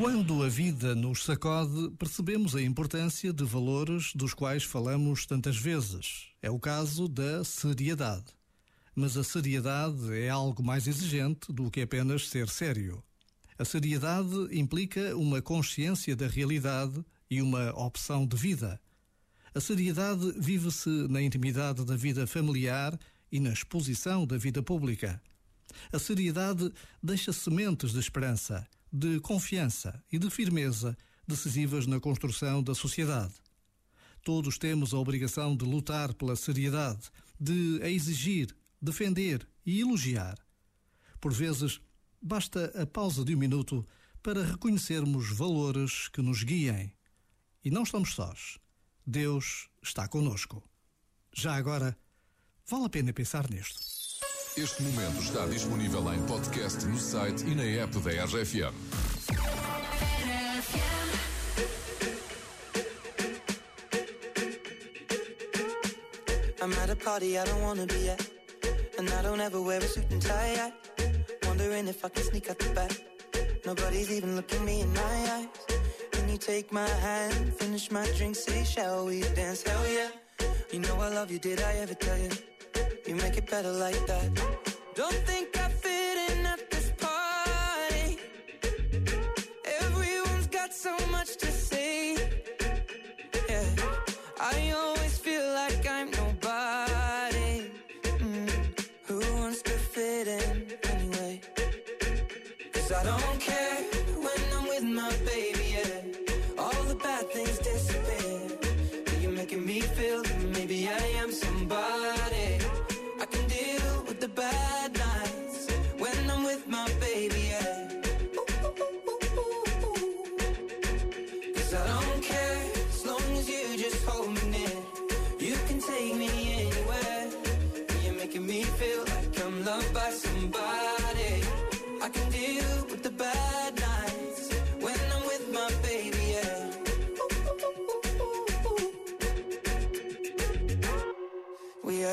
Quando a vida nos sacode, percebemos a importância de valores dos quais falamos tantas vezes. É o caso da seriedade. Mas a seriedade é algo mais exigente do que apenas ser sério. A seriedade implica uma consciência da realidade e uma opção de vida. A seriedade vive-se na intimidade da vida familiar e na exposição da vida pública. A seriedade deixa sementes de esperança de confiança e de firmeza decisivas na construção da sociedade. Todos temos a obrigação de lutar pela seriedade, de a exigir, defender e elogiar. Por vezes, basta a pausa de um minuto para reconhecermos valores que nos guiem. E não estamos sós. Deus está conosco. Já agora, vale a pena pensar nisto. Este momento está disponível em podcast no site e na app da RFM. I'm at a party I don't wanna be at. And I don't ever wear a suit and tie. I wondering if I can sneak out the back. Nobody's even looking me in my eyes. Can you take my hand, finish my drink, say, shall we dance? Hell yeah. You know I love you, did I ever tell you? You make it better like that. Don't think I fit in at this party. Everyone's got so much to say. Yeah, I always feel like I'm nobody. Mm, who wants to fit in anyway? Cause I don't care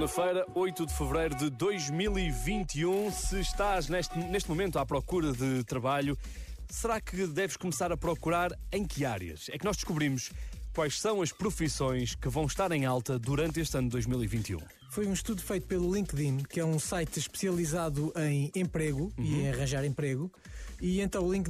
Segunda-feira, 8 de fevereiro de 2021. Se estás neste, neste momento à procura de trabalho, será que deves começar a procurar em que áreas? É que nós descobrimos quais são as profissões que vão estar em alta durante este ano de 2021. Foi um estudo feito pelo LinkedIn, que é um site especializado em emprego e em arranjar emprego. E então o LinkedIn